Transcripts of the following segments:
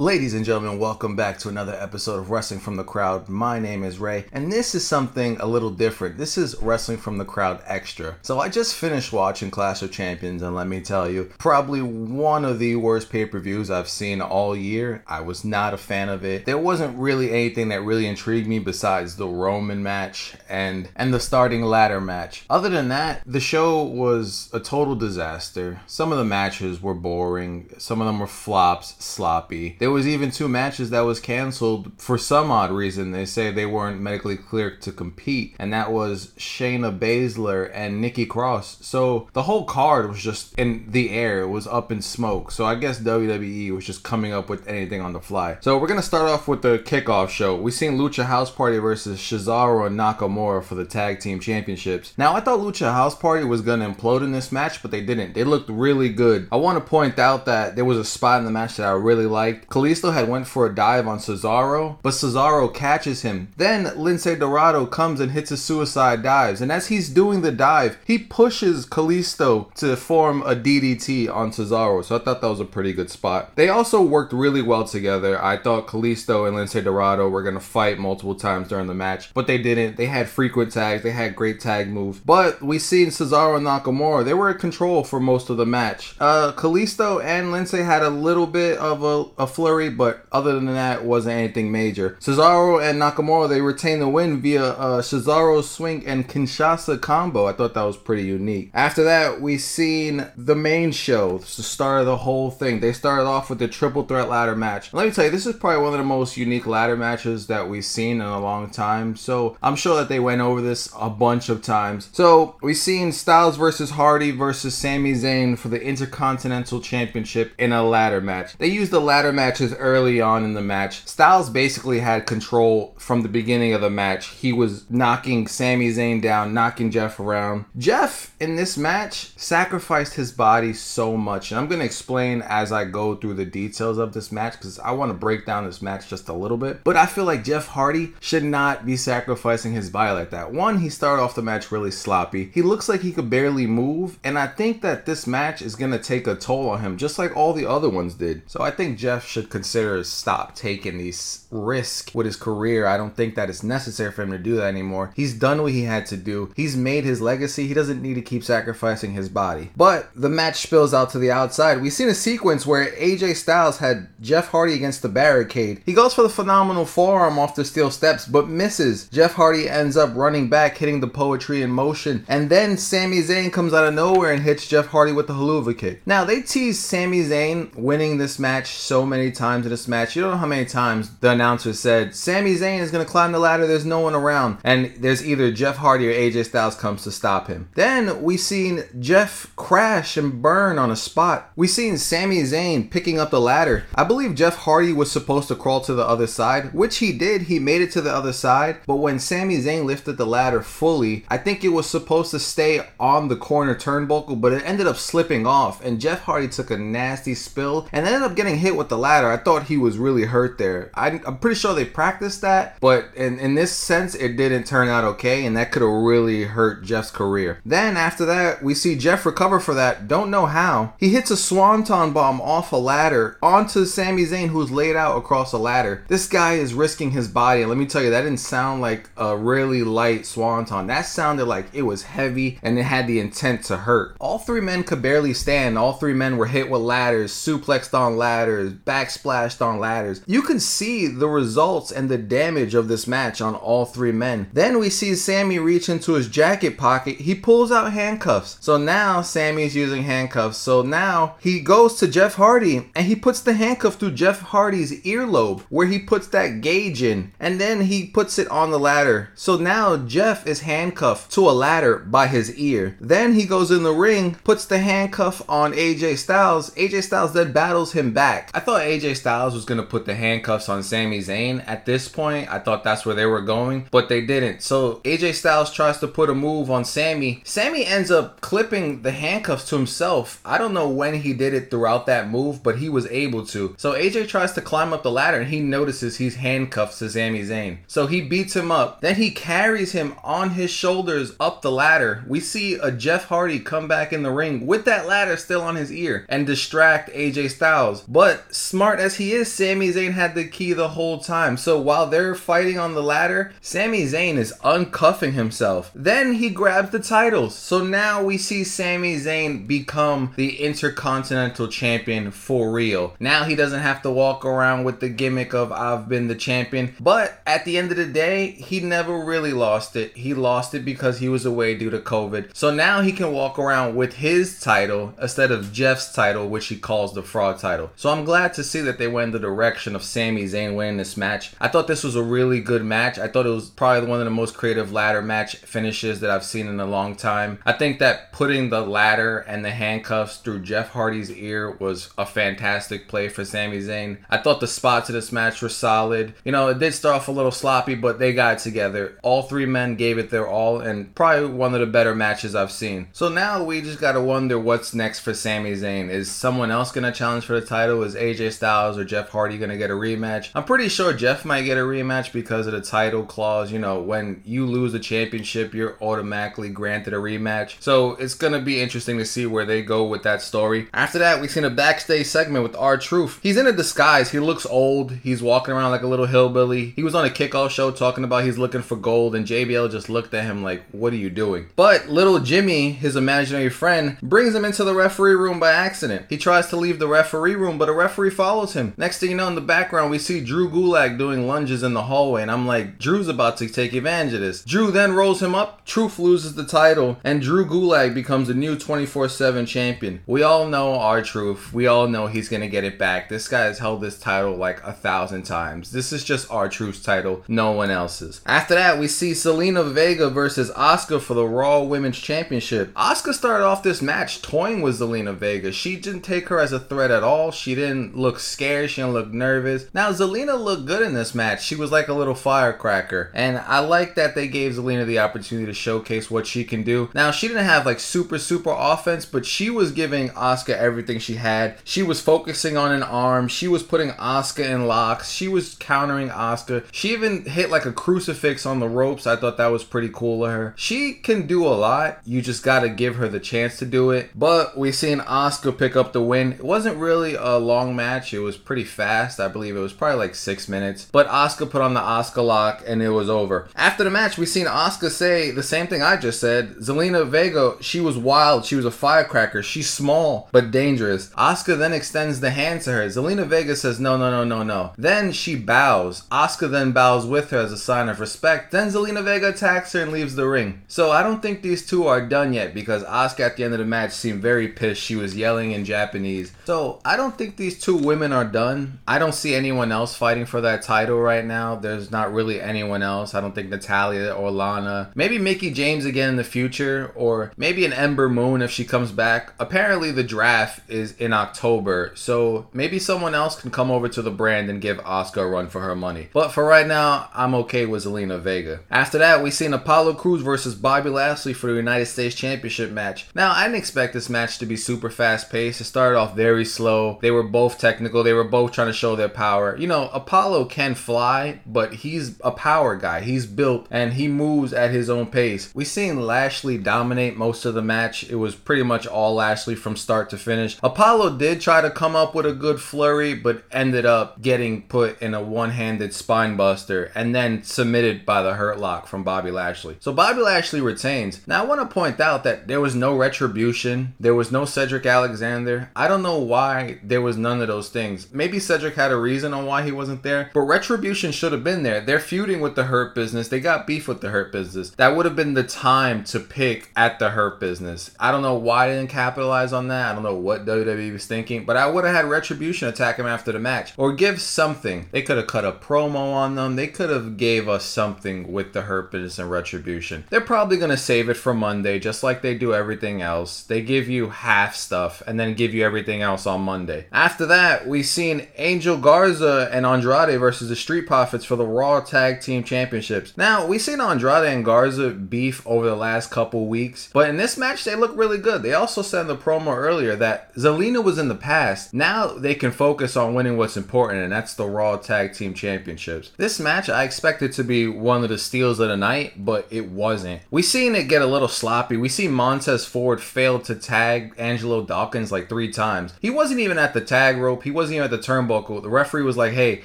Ladies and gentlemen, welcome back to another episode of Wrestling from the Crowd. My name is Ray, and this is something a little different. This is Wrestling from the Crowd Extra. So I just finished watching Clash of Champions, and let me tell you, probably one of the worst pay per views I've seen all year. I was not a fan of it. There wasn't really anything that really intrigued me besides the Roman match and and the starting ladder match. Other than that, the show was a total disaster. Some of the matches were boring. Some of them were flops, sloppy. There was even two matches that was canceled for some odd reason. They say they weren't medically cleared to compete, and that was Shayna Baszler and Nikki Cross. So the whole card was just in the air. It was up in smoke. So I guess WWE was just coming up with anything on the fly. So we're gonna start off with the kickoff show. We seen Lucha House Party versus Cesaro and Nakamura for the tag team championships. Now I thought Lucha House Party was gonna implode in this match, but they didn't. They looked really good. I want to point out that there was a spot in the match that I really liked. Kalisto had went for a dive on Cesaro, but Cesaro catches him. Then Lince Dorado comes and hits a suicide dives, and as he's doing the dive, he pushes Kalisto to form a DDT on Cesaro. So I thought that was a pretty good spot. They also worked really well together. I thought Kalisto and Lince Dorado were gonna fight multiple times during the match, but they didn't. They had frequent tags, they had great tag moves. But we seen Cesaro and Nakamura, they were in control for most of the match. Uh Kalisto and Lince had a little bit of a, a flurry, but other than that, it wasn't anything major. Cesaro and Nakamura they retained the win via uh, Cesaro's swing and Kinshasa combo. I thought that was pretty unique. After that, we seen the main show, the start of the whole thing. They started off with the triple threat ladder match. Let me tell you, this is probably one of the most unique ladder matches that we've seen in a long time. So I'm sure that they went over this a bunch of times. So we seen Styles versus Hardy versus Sami Zayn for the Intercontinental Championship in a ladder match. They used the ladder matches early on in the match. Styles basically had control from the beginning of the match. He was knocking Sami Zayn down, knocking Jeff around. Jeff in this match sacrificed his body so much, and I'm going to explain as I go through the details of this match because I want to break down this match just a little bit. But I feel like Jeff Hardy should not be sacrificing his body like that. One, he started off the match really sloppy. He looks like he could barely move, and I think that this match is going to take a toll on him, just like all the other ones did. So I think Jeff should consider stop taking these risks with his career. I don't think that it's necessary for him to do that anymore. He's done what he had to do. He's made his legacy. He doesn't need to keep sacrificing his body. But the match spills out to the outside. We've seen a sequence where AJ Styles had Jeff Hardy against the barricade. He goes for the phenomenal forearm off the steel steps, but misses. Jeff Hardy ends up running back, hitting the poetry in motion, and then Sami Zayn comes out of nowhere and hits Jeff Hardy with the Helluva Kick. Now they tease Sami Zayn winning this match so many times in this match. You don't know how many times the announcer said Sami Zayn is gonna climb the ladder. There's no one around, and there's either Jeff Hardy or AJ Styles comes to stop him. Then we seen Jeff crash and burn on a spot. We seen Sami Zayn picking up the ladder. I believe Jeff Hardy was supposed to crawl to the other side, which he did. He made it to the other side, but when Sami Zayn lifted the ladder fully, I think it was supposed to stay on the corner turnbuckle, but it ended up slipping off, and Jeff Hardy took a nasty spill and ended up getting hit with the ladder. I thought he was really hurt there. I, am pretty sure they practiced that, but in, in this sense, it didn't turn out okay, and that could have really hurt Jeff's career. Then after that, we see Jeff recover for that. Don't know how. He hits a swanton bomb off a ladder onto Sami Zayn, who's laid out across a ladder. This guy is risking his body, and let me tell you, that didn't sound like a really light swanton. That sounded like it was heavy and it had the intent to hurt. All three men could barely stand. All three men were hit with ladders, suplexed on ladders, backsplashed on ladders. You can see the results and the damage of this match on all three men. Then we see Sami reach into his jacket pocket. He pulls out handcuffs. So now Sami's using handcuffs. So now he goes to Jeff Hardy and he puts the handcuff through Jeff Hardy's earlobe where he puts that gauge in and then he puts it on the ladder. So now Jeff is handcuffed to a ladder by his ear. Then he goes in the ring, puts the handcuff on AJ Styles. AJ Styles then battles him back. I thought AJ Styles was going to put the handcuffs on Sami Zayn at this point. I thought that's where they were going, but they didn't. So AJ Styles tries to put a move on Sami. Sami ends up clipping the handcuffs to himself. I don't know when he did it throughout that move, but he was able to. So AJ tries to climb up the ladder and he notices he's handcuffed to Sami Zayn. So he beats him up. Then he carries him on his shoulders up the ladder. We see a Jeff Hardy come back in the ring with that ladder still on his ear and distract AJ Styles. But smart smart as he is, Sami Zayn had the key the whole time. So while they're fighting on the ladder, Sami Zayn is uncuffing himself. Then he grabs the titles. So now we see Sami Zayn become the Intercontinental Champion for real. Now he doesn't have to walk around with the gimmick of I've been the champion. But at the end of the day, he never really lost it. He lost it because he was away due to COVID. So now he can walk around with his title instead of Jeff's title, which he calls the fraud title. So I'm glad to see that they went in the direction of Sami Zayn winning this match. I thought this was a really good match. I thought it was probably one of the most creative ladder match finishes that I've seen in a long time. I think that putting the ladder and the handcuffs through Jeff Hardy's ear was a fantastic play for Sami Zayn. I thought the spots of this match were solid. You know, it did start off a little sloppy, but they got together. All three men gave it their all, and probably one of the better matches I've seen. So now we just gotta wonder what's next for Sami Zayn. Is someone else gonna challenge for the title? Is AJ Styles or Jeff Hardy gonna get a rematch? I'm pretty sure Jeff might get a rematch because of the title clause. You know, when you lose the championship, you're automatically granted a rematch. So it's gonna be interesting to see where they go with that story. After that, we've seen a backstage segment with R-Truth. He's in a disguise. He looks old. He's walking around like a little hillbilly. He was on a kickoff show talking about he's looking for gold, and JBL just looked at him like, "What are you doing?" But little Jimmy, his imaginary friend, brings him into the referee room by accident. He tries to leave the referee room, but a referee follows him. Next thing you know, in the background, we see Drew Gulak doing lunges in the hallway, and I'm like, Drew's about to take advantage of this. Drew then rolls him up. Truth loses the title, and Drew Gulak becomes the new 24/7 champion. We all know R-Truth. We all know he's gonna get it back. This guy has held this title like a thousand times. This is just R-Truth's title, no one else's. After that, we see Zelina Vega versus Asuka for the Raw Women's Championship. Asuka started off this match toying with Zelina Vega. She didn't take her as a threat at all. She didn't look scared. She didn't look nervous. Now Zelina looked good in this match. She was like a little firecracker, and I like that they gave Zelina the opportunity to showcase what she can do. Now she didn't have like super super offense, but she was giving Asuka everything she had. She was focusing on an arm. She was putting Asuka in locks. She was countering Asuka. She even hit like a crucifix on the ropes. I thought that was pretty cool of her. She can do a lot. You just got to give her the chance to do it. But we seen Asuka pick up the win. It wasn't really a long match. It was pretty fast. I believe it was probably like six minutes. But Asuka put on the Asuka lock and it was over. After the match, we seen Asuka say the same thing I just said. Zelina Vega, she was wild. She was a firecracker. She's small but dangerous. Asuka then extends the hand to her. Zelina Vega says no, no, no, no, no. Then she bows. Asuka then bows with her as a sign of respect. Then Zelina Vega attacks her and leaves the ring. So I don't think these two are done yet because Asuka at the end of the match seemed very pissed. She was yelling in Japanese. So I don't think these two women are done. I don't see anyone else fighting for that title right now. There's not really anyone else. I don't think Natalya or Lana. Maybe Mickie James again in the future, or maybe an Ember Moon if she comes back. Apparently, the draft is in October, so maybe someone else can come over to the brand and give Asuka a run for her money. But for right now, I'm okay with Zelina Vega. After that, we seen Apollo Crews versus Bobby Lashley for the United States Championship match. Now, I didn't expect this match to be super fast paced. It started off very slow. They were both technical. They were both trying to show their power. You know, Apollo can fly, but he's a power guy. He's built and he moves at his own pace. We seen Lashley dominate most of the match. It was pretty much all Lashley from start to finish. Apollo did try to come up with a good flurry, but ended up getting put in a one-handed spine buster and then submitted by the hurt lock from Bobby Lashley. So Bobby Lashley retains. Now I want to point out that there was no retribution. There was no Cedric Alexander. I don't know why there was none of those things. Maybe Cedric had a reason on why he wasn't there, but retribution should have been there. They're feuding with the Hurt Business. They got beef with the Hurt Business. That would have been the time to pick at the Hurt Business. I don't know why they didn't capitalize on that. I don't know what WWE was thinking, but I would have had retribution attack him after the match or give something. They could have cut a promo on them. They could have gave us something with the Hurt Business and retribution. They're probably gonna save it for Monday, just like they do everything else. They give you half stuff and then give you everything else on Monday. After that, we seen Angel Garza and Andrade versus the Street Profits for the Raw Tag Team Championships. Now, we've seen Andrade and Garza beef over the last couple weeks, but in this match, they look really good. They also said in the promo earlier that Zelina was in the past. Now they can focus on winning what's important, and that's the Raw Tag Team Championships. This match, I expected to be one of the steals of the night, but it wasn't. We seen it get a little sloppy. We see Montez Ford fail to tag Angelo Dawkins like three times. He wasn't even at the tag rope. He He wasn't even at the turnbuckle. The referee was like, hey,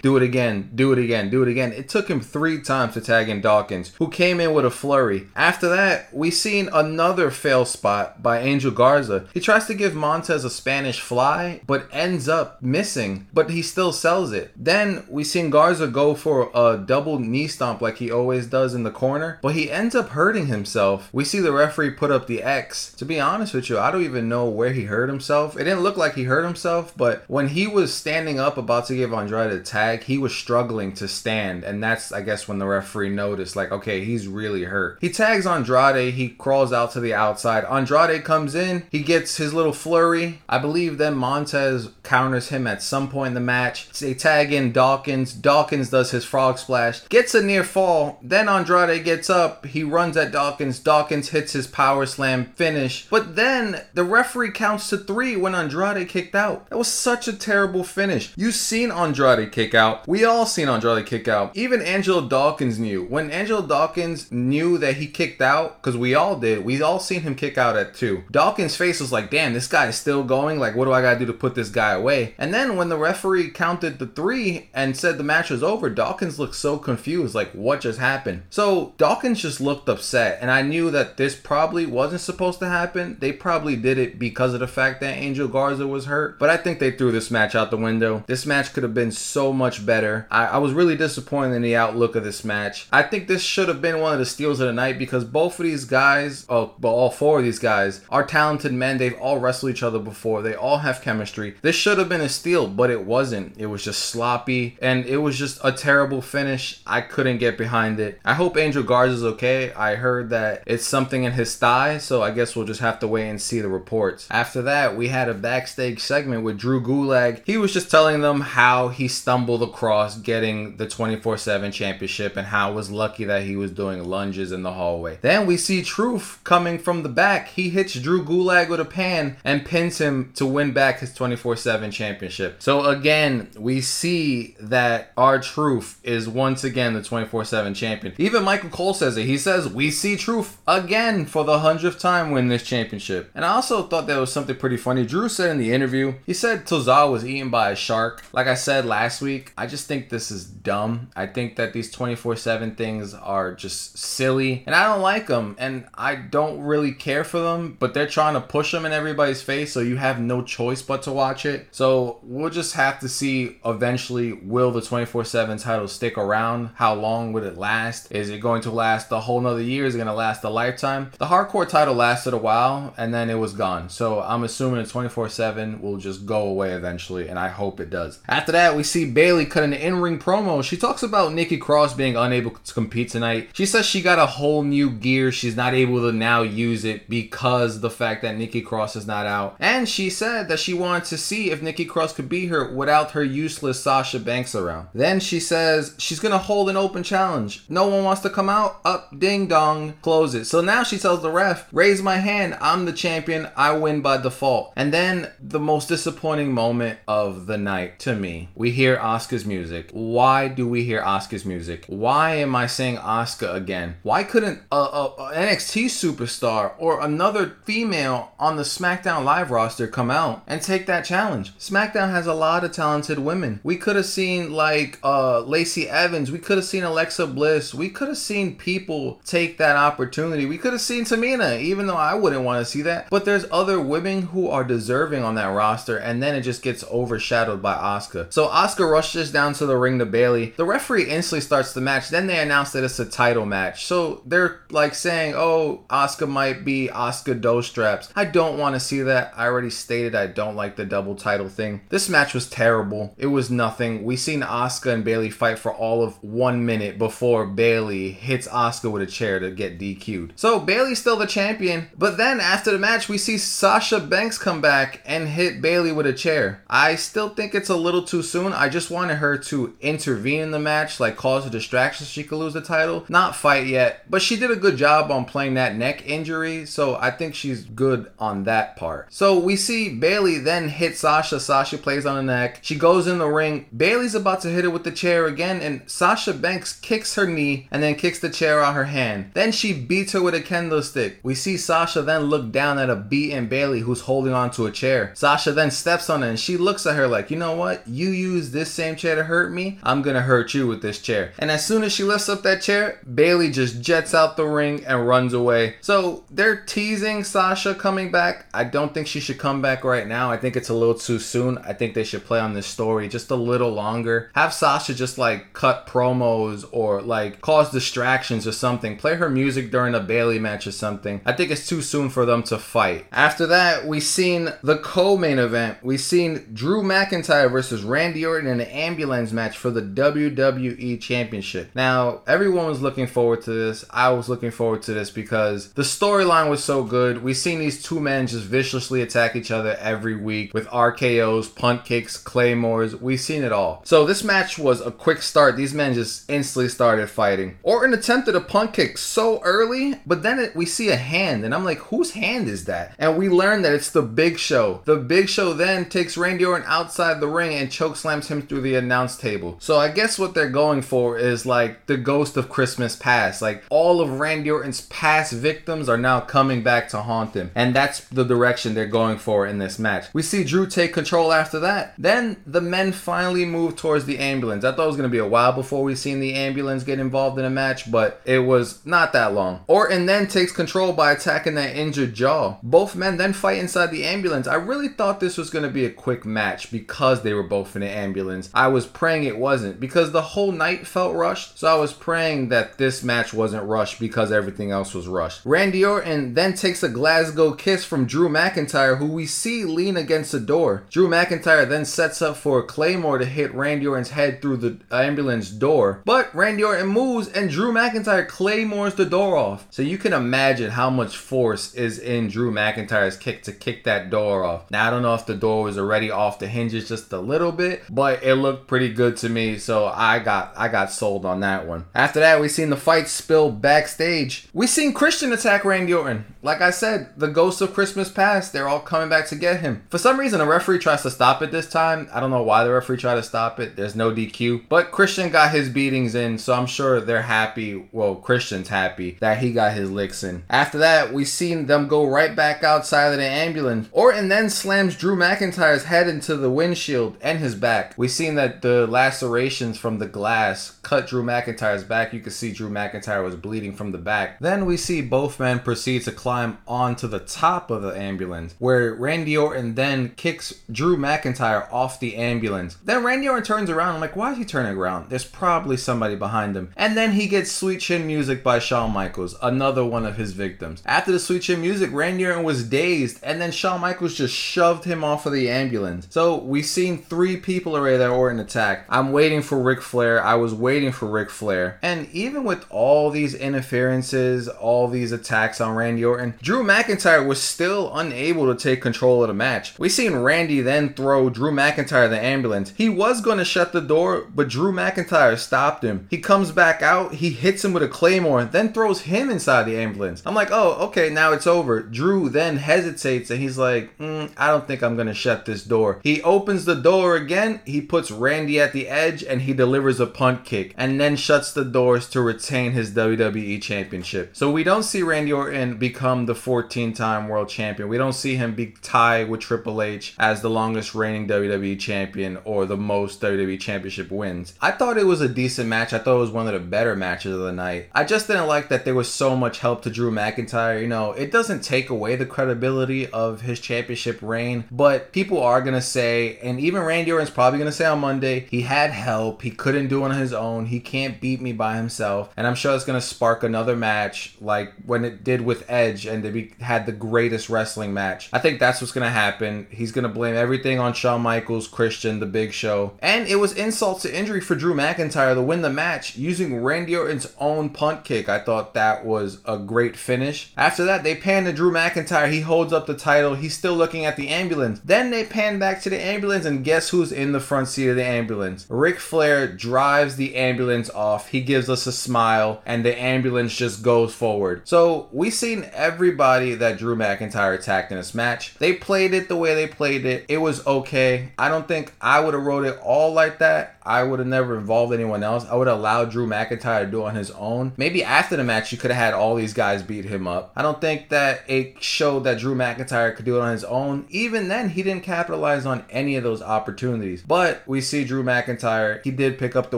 do it again, do it again, do it again. It took him three times to tag in Dawkins, who came in with a flurry. After that, we seen another fail spot by Angel Garza. He tries to give Montez a Spanish fly, but ends up missing, but he still sells it. Then we seen Garza go for a double knee stomp like he always does in the corner, but he ends up hurting himself. We see the referee put up the X. To be honest with you, I don't even know where he hurt himself. It didn't look like he hurt himself, but when he was standing up about to give Andrade a tag, he was struggling to stand, and that's I guess when the referee noticed, like, okay, he's really hurt. He tags Andrade, he crawls out to the outside. Andrade comes in, he gets his little flurry. I believe then Montez counters him at some point in the match. They tag in Dawkins. Dawkins does his frog splash, gets a near fall. Then Andrade gets up, he runs at Dawkins. Dawkins hits his power slam finish, but then the referee counts to three when Andrade kicked out. That was such a terrible finish. You seen Andrade kick out. We all seen Andrade kick out. Even Angelo Dawkins knew. When Angelo Dawkins knew that he kicked out, because we all did, we all seen him kick out at two. Dawkins' face was like, damn, this guy is still going. Like, what do I gotta do to put this guy away? And then when the referee counted the three and said the match was over, Dawkins looked so confused, like, what just happened? So Dawkins just looked upset, and I knew that this probably wasn't supposed to happen. They probably did it because of the fact that Angel Garza was hurt, but I think they threw this match out the window. This match could have been so much better. I, I was really disappointed in the outlook of this match. I think this should have been one of the steals of the night because both of these guys, oh, but all four of these guys, are talented men. They've all wrestled each other before. They all have chemistry. This should have been a steal, but it wasn't. It was just sloppy and it was just a terrible finish. I couldn't get behind it. I hope Angel Garza's okay. I heard that it's something in his thigh, so I guess we'll just have to wait and see the reports. After that, we had a backstage segment with Drew Gulak. He was just telling them how he stumbled across getting the 24 7 championship and how was lucky that he was doing lunges in the hallway. Then we see Truth coming from the back. He hits Drew Gulak with a pan and pins him to win back his 24 7 championship. So again, we see that R-Truth is once again the 24 7 champion. Even Michael Cole says it. He says, We see Truth again for the hundredth time win this championship. And I also thought that was something pretty funny. Drew said in the interview, he said Tozawa was eaten by a shark. Like I said last week, I just think this is dumb. I think that these 24 7 things are just silly and I don't like them and I don't really care for them, but they're trying to push them in everybody's face so you have no choice but to watch it. So we'll just have to see eventually will the 24 7 title stick around? How long would it last? Is it going to last a whole nother year? Is it going to last a lifetime? The hardcore title lasted a while and then it was gone. So I'm assuming the 24 7 will just go away eventually and I hope it does. After that, we see Bayley cut an in ring promo. She talks about Nikki Cross being unable to compete tonight. She says she got a whole new gear. She's not able to now use it because the fact that Nikki Cross is not out. And she said that she wanted to see if Nikki Cross could be here without her useless Sasha Banks around. Then she says she's gonna hold an open challenge. No one wants to come out? Up, ding dong, close it. So now she tells the ref, raise my hand, I'm the champion, I win by default. And then the most disappointing moment of the night to me, we hear Asuka's music. Why do we hear Asuka's music? Why am I saying Asuka again? Why couldn't a, a, a NXT superstar or another female on the SmackDown Live roster come out and take that challenge? SmackDown has a lot of talented women. We could have seen like uh, Lacey Evans. We could have seen Alexa Bliss. We could have seen people take that opportunity. We could have seen Tamina, even though I wouldn't want to see that. But there's other women who are deserving on that roster, and then it just gets overshadowed by Asuka. So Asuka rushes down to the ring to Bayley. The referee instantly starts the match. Then they announce that it's a title match. So they're like saying, "Oh, Asuka might be Asuka Doe straps." I don't want to see that. I already stated I don't like the double title thing. This match was terrible. It was nothing. We seen Asuka and Bayley fight for all of one minute before Bayley hits Asuka with a chair to get DQ'd. So Bayley's still the champion, but then after the match, we see Sasha Banks come back and hit Bayley with a chair. I still think it's a little too soon. I just wanted her to intervene in the match, like cause a distraction so she could lose the title. Not fight yet, but she did a good job on playing that neck injury, so I think she's good on that part. So we see Bayley then hit Sasha. Sasha plays on the neck. She goes in the ring. Bayley's about to hit her with the chair again, and Sasha Banks kicks her knee and then kicks the chair out her hand. Then she beats her with a kendo stick. We see Sasha then look down at a beaten Bayley who's holding onto a chair. Sasha then steps on it and she looks looks at her like, you know what? You use this same chair to hurt me. I'm gonna hurt you with this chair. And as soon as she lifts up that chair, Bayley just jets out the ring and runs away. So they're teasing Sasha coming back. I don't think she should come back right now. I think it's a little too soon. I think they should play on this story just a little longer. Have Sasha just like cut promos or like cause distractions or something. Play her music during a Bayley match or something. I think it's too soon for them to fight. After that, we seen the co-main event. We seen Drew McIntyre versus Randy Orton in an ambulance match for the WWE Championship. Now, everyone was looking forward to this. I was looking forward to this because the storyline was so good. We've seen these two men just viciously attack each other every week with RKO's, punt kicks, claymores. We've seen it all. So this match was a quick start. These men just instantly started fighting. Orton attempted a punt kick so early, but then it, we see a hand, and I'm like, whose hand is that? And we learn that it's the Big Show. The Big Show then takes Randy Orton outside the ring and choke slams him through the announce table. So I guess what they're going for is like the ghost of Christmas past. Like all of Randy Orton's past victims are now coming back to haunt him. And that's the direction they're going for in this match. We see Drew take control after that. Then the men finally move towards the ambulance. I thought it was going to be a while before we seen the ambulance get involved in a match, but it was not that long. Orton then takes control by attacking that injured jaw. Both men then fight inside the ambulance. I really thought this was going to be a quick match because they were both in the ambulance. I was praying it wasn't because the whole night felt rushed. So I was praying that this match wasn't rushed because everything else was rushed. Randy Orton then takes a Glasgow kiss from Drew McIntyre, who we see lean against the door. Drew McIntyre then sets up for a Claymore to hit Randy Orton's head through the ambulance door. But Randy Orton moves and Drew McIntyre Claymores the door off. So you can imagine how much force is in Drew McIntyre's kick to kick that door off. Now I don't know if the door was already off the hinges just a little bit, but it looked pretty good to me. So I got I got sold on that one. After that, we seen the fight spill backstage. We seen Christian attack Randy Orton. Like I said, the ghosts of Christmas past, they're all coming back to get him. For some reason, the referee tries to stop it this time. I don't know why the referee tried to stop it. There's no DQ. But Christian got his beatings in, so I'm sure they're happy. Well, Christian's happy that he got his licks in. After that, we seen them go right back outside of the ambulance. Orton then slams Drew McIntyre's head into the windshield and his back. We seen that the lacerations from the glass cut Drew McIntyre's back. You can see Drew McIntyre was bleeding from the back. Then we see both men proceed to climb onto the top of the ambulance, where Randy Orton then kicks Drew McIntyre off the ambulance. Then Randy Orton turns around. I'm like, why is he turning around? There's probably somebody behind him. And then he gets Sweet Chin Music by Shawn Michaels, another one of his victims. After the Sweet Chin Music, Randy Orton was dazed, and then Shawn Michaels just shoved him off of the ambulance. So we've seen three people already that Orton attack. I'm waiting for Ric Flair. I was waiting for Ric Flair. And even with all these interferences, all these attacks on Randy Orton, Drew McIntyre was still unable to take control of the match. We seen Randy then throw Drew McIntyre the ambulance. He was going to shut the door, but Drew McIntyre stopped him. He comes back out, he hits him with a claymore, and then throws him inside the ambulance. I'm like, oh, okay, now it's over. Drew then hesitates and he's like, mm, I don't think I'm going to shut this door. He opens the door again, he puts Randy at the edge, and he delivers a punt kick, and then shuts the doors to retain his WWE Championship. So we don't see Randy Orton become the 14 time world champion. We don't see him be tied with Triple H as the longest reigning WWE champion or the most WWE championship wins. I thought it was a decent match. I thought it was one of the better matches of the night. I just didn't like that there was so much help to Drew McIntyre. You know, it doesn't take away the credibility of his championship reign, but people are going to say, and even Randy Orton's probably to say on Monday, he had help. He couldn't do it on his own. He can't beat me by himself. And I'm sure it's to spark another match like when it did with Edge and they had the greatest wrestling match. I think that's what's to happen. He's to blame everything on Shawn Michaels, Christian, The Big Show. And it was insult to injury for Drew McIntyre to win the match using Randy Orton's own punt kick. I thought that was a great finish. After that, they pan to Drew McIntyre. He holds up the title. He's still looking at the ambulance. Then they pan back to the ambulance, and guess who's in the front seat of the ambulance? Ric Flair drives the ambulance off. He gives us a smile, and the ambulance just goes forward. So we seen everybody that Drew McIntyre attacked in this match. They played it the way they played it. It was okay. I don't think I would have wrote it all like that. I would have never involved anyone else. I would have allowed Drew McIntyre to do it on his own. Maybe after the match, you could have had all these guys beat him up. I don't think that it showed that Drew McIntyre could do it on his own. Even then, he didn't capitalize capitalize on any of those opportunities. But we see Drew McIntyre, he did pick up the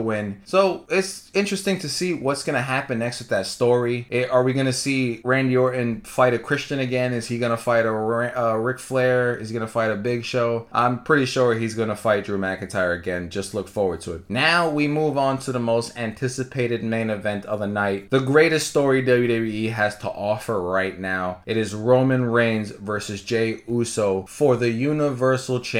win. So it's interesting to see what's going to happen next with that story. It, are we going to see Randy Orton fight a Christian again? Is he going to fight a uh, Ric Flair? Is he going to fight a Big Show? I'm pretty sure he's going to fight Drew McIntyre again. Just look forward to it. Now we move on to the most anticipated main event of the night. The greatest story WWE has to offer right now. It is Roman Reigns versus Jey Uso for the Universal Championship.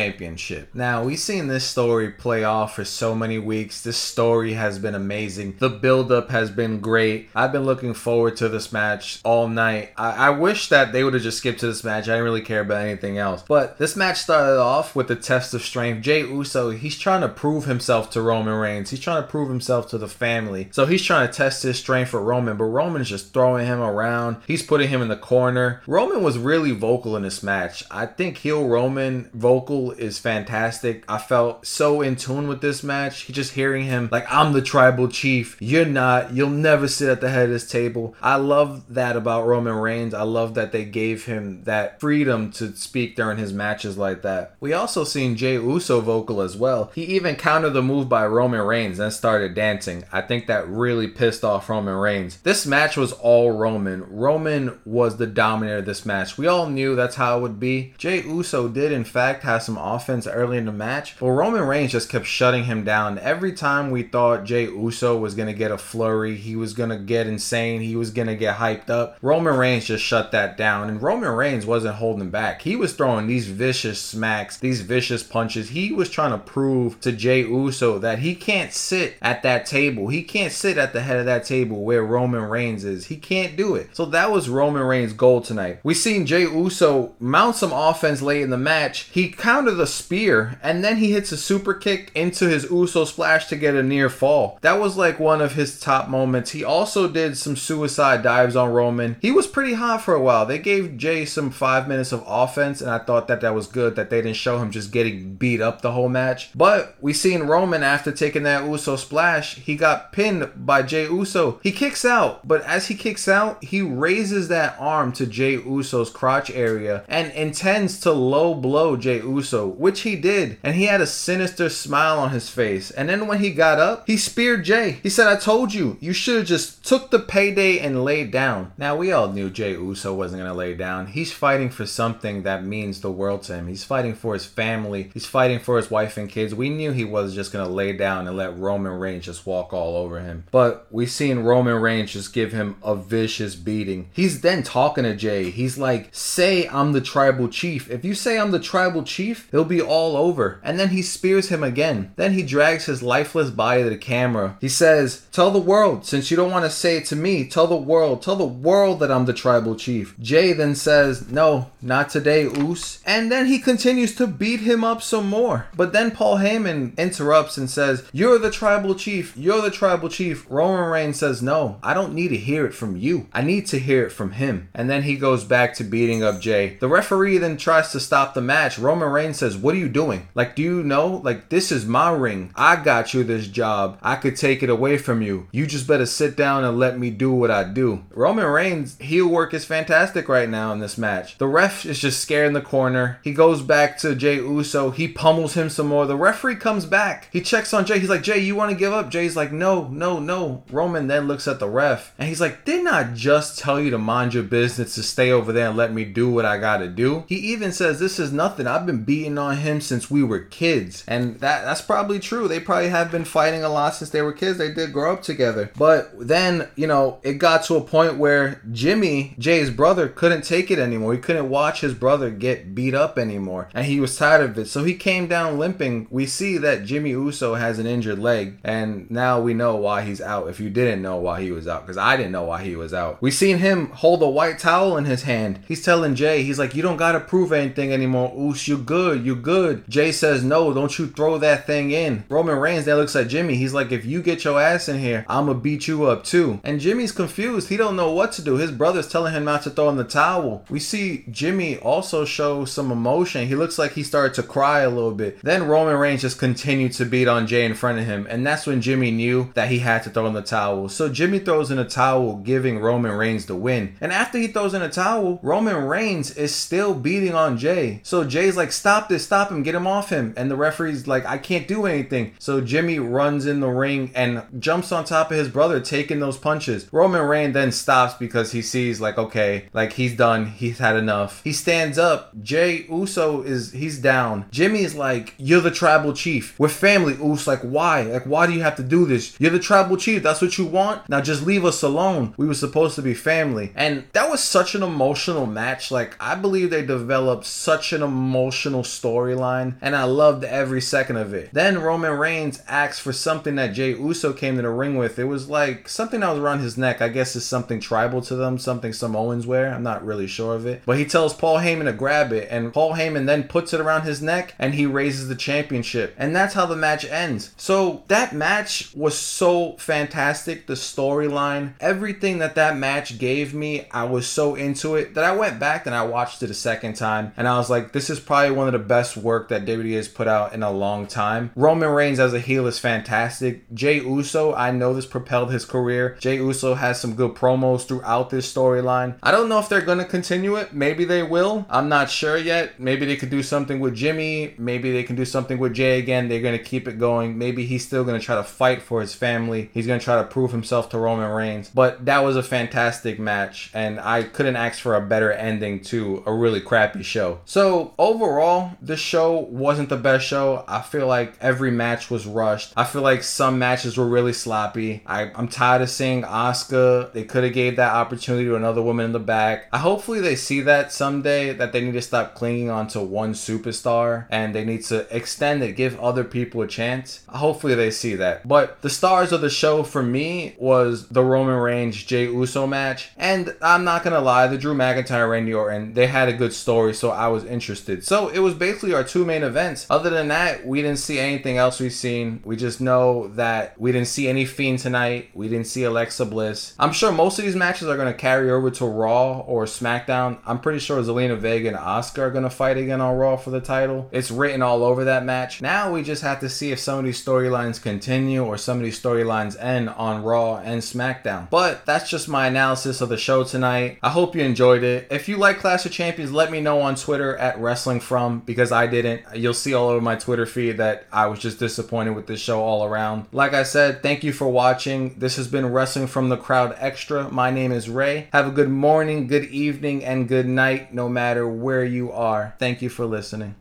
Now, we've seen this story play off for so many weeks. This story has been amazing. The build-up has been great. I've been looking forward to this match all night. I, I wish that they would have just skipped to this match. I didn't really care about anything else. But this match started off with the test of strength. Jey Uso, he's trying to prove himself to Roman Reigns. He's trying to prove himself to the family. So he's trying to test his strength for Roman, but Roman's just throwing him around. He's putting him in the corner. Roman was really vocal in this match. I think heel Roman vocal is fantastic. I felt so in tune with this match. Just hearing him like I'm the tribal chief. You're not. You'll never sit at the head of this table. I love that about Roman Reigns. I love that they gave him that freedom to speak during his matches like that. We also seen Jey Uso vocal as well. He even countered the move by Roman Reigns and started dancing. I think that really pissed off Roman Reigns. This match was all Roman. Roman was the dominator of this match. We all knew that's how it would be. Jey Uso did, in fact, have some offense early in the match, but Roman Reigns just kept shutting him down. Every time we thought Jey Uso was going to get a flurry, he was going to get insane, he was going to get hyped up, Roman Reigns just shut that down. And Roman Reigns wasn't holding back. He was throwing these vicious smacks, these vicious punches. He was trying to prove to Jey Uso that he can't sit at that table. He can't sit at the head of that table where Roman Reigns is. He can't do it. So that was Roman Reigns' goal tonight. We seen Jey Uso mount some offense late in the match. He a spear and then he hits a super kick into his Uso splash to get a near fall. That was like one of his top moments. He also did some suicide dives on Roman. He was pretty hot for a while. They gave Jey some five minutes of offense and I thought that that was good that they didn't show him just getting beat up the whole match. But we seen Roman after taking that Uso splash, he got pinned by Jey Uso. He kicks out, but as he kicks out, he raises that arm to Jey Uso's crotch area and intends to low blow Jey Uso, which he did. And he had a sinister smile on his face. And then when he got up, he speared Jey. He said, I told you, you should have just took the payday and laid down. Now, we all knew Jey Uso wasn't to lay down. He's fighting for something that means the world to him. He's fighting for his family. He's fighting for his wife and kids. We knew he was just to lay down and let Roman Reigns just walk all over him. But we seen Roman Reigns just give him a vicious beating. He's then talking to Jey. He's like, say I'm the tribal chief. If you say I'm the tribal chief, it'll be all over. And then he spears him again. Then he drags his lifeless body to the camera. He says, Tell the world, since you don't want to say it to me, tell the world, tell the world that I'm the tribal chief. Jey then says, No, not today, Uce. And then he continues to beat him up some more. But then Paul Heyman interrupts and says, You're the tribal chief. You're the tribal chief. Roman Reigns says, No, I don't need to hear it from you. I need to hear it from him. And then he goes back to beating up Jey. The referee then tries to stop the match. Roman Reigns says, What are you doing? Like, do you know? Like, this is my ring. I got you this job. I could take it away from you. You just better sit down and let me do what I do. Roman Reigns' heel work is fantastic right now in this match. The ref is just scared in the corner. He goes back to Jey Uso. He pummels him some more. The referee comes back. He checks on Jey. He's like, Jey, you want to give up? Jey's like, no, no, no. Roman then looks at the ref and he's like, didn't I just tell you to mind your business to stay over there and let me do what I gotta do? He even says, this is nothing. I've been beating on him since we were kids. And that that's probably true. They probably have been fighting a lot since they were kids. They did grow up together. But then, you know, it got to a point where Jimmy, Jey's brother, couldn't take it anymore. He couldn't watch his brother get beat up anymore. And he was tired of it. So he came down limping. We see that Jimmy Uso has an injured leg. And now we know why he's out. If you didn't know why he was out, because I didn't know why he was out. We seen him hold a white towel in his hand. He's telling Jey, he's like, you don't gotta prove anything anymore. Uce, you good, you good. Jey says, no, don't you throw that thing in. Roman Reigns then looks at Jimmy. He's like, if you get your ass in here, I'ma beat you up too. And Jimmy's confused. He don't know what to do. His brother's telling him not to throw in the towel. We see Jimmy also show some emotion. He looks like he started to cry a little bit. Then Roman Reigns just continued to beat on Jey in front of him. And that's when Jimmy knew that he had to throw in the towel. So Jimmy throws in a towel, giving Roman Reigns the win. And after he throws in a towel, Roman Reigns is still beating on Jey. So Jey's like, stop stop this, stop him, get him off him. And the referee's like, I can't do anything. So Jimmy runs in the ring and jumps on top of his brother, taking those punches. Roman Reigns then stops because he sees like, okay, like he's done, he's had enough. He stands up. Jey Uso is he's down. Jimmy's like, you're the tribal chief. We're family. Uso like, why? Like, why do you have to do this? You're the tribal chief. That's what you want. Now just leave us alone. We were supposed to be family. And that was such an emotional match. Like, I believe they developed such an emotional storyline, and I loved every second of it. Then Roman Reigns asks for something that Jey Uso came to the ring with. It was like something that was around his neck. I guess it's something tribal to them, something Samoans wear. I'm not really sure of it. But he tells Paul Heyman to grab it, and Paul Heyman then puts it around his neck and he raises the championship. And that's how the match ends. So that match was so fantastic. The storyline, everything that that match gave me, I was so into it that I went back and I watched it a second time. And I was like, this is probably one of the best work that WWE has put out in a long time. Roman Reigns as a heel is fantastic. Jey Uso, I know this propelled his career. Jey Uso has some good promos throughout this storyline. I don't know if they're going to continue it. Maybe they will. I'm not sure yet. Maybe they could do something with Jimmy. Maybe they can do something with Jey again. They're going to keep it going. Maybe he's still going to try to fight for his family. He's going to try to prove himself to Roman Reigns. But that was a fantastic match, and I couldn't ask for a better ending to a really crappy show. So, overall, this show wasn't the best show. I feel like every match was rushed. I feel like some matches were really sloppy. I, I'm tired of seeing Asuka. They could have gave that opportunity to another woman in the back. I hopefully they see that someday that they need to stop clinging onto one superstar and they need to extend it, give other people a chance. Hopefully they see that. But the stars of the show for me was the Roman Reigns Jey Uso match. And I'm not gonna lie, the Drew McIntyre Randy Orton, they had a good story, so I was interested. So it was basically our two main events. Other than that, we didn't see anything else we've seen. We just know that we didn't see any Fiend tonight. We didn't see Alexa Bliss. I'm sure most of these matches are gonna carry over to Raw or SmackDown. I'm pretty sure Zelina Vega and Asuka are gonna fight again on Raw for the title. It's written all over that match. Now we just have to see if some of these storylines continue or some of these storylines end on Raw and SmackDown. But that's just my analysis of the show tonight. I hope you enjoyed it. If you like Clash of Champions, let me know on Twitter at Wrestling Because I didn't. You'll see all over my Twitter feed that I was just disappointed with this show all around. Like I said, thank you for watching. This has been Wrestling from the Crowd Extra. My name is Ray. Have a good morning, good evening, and good night, no matter where you are. Thank you for listening.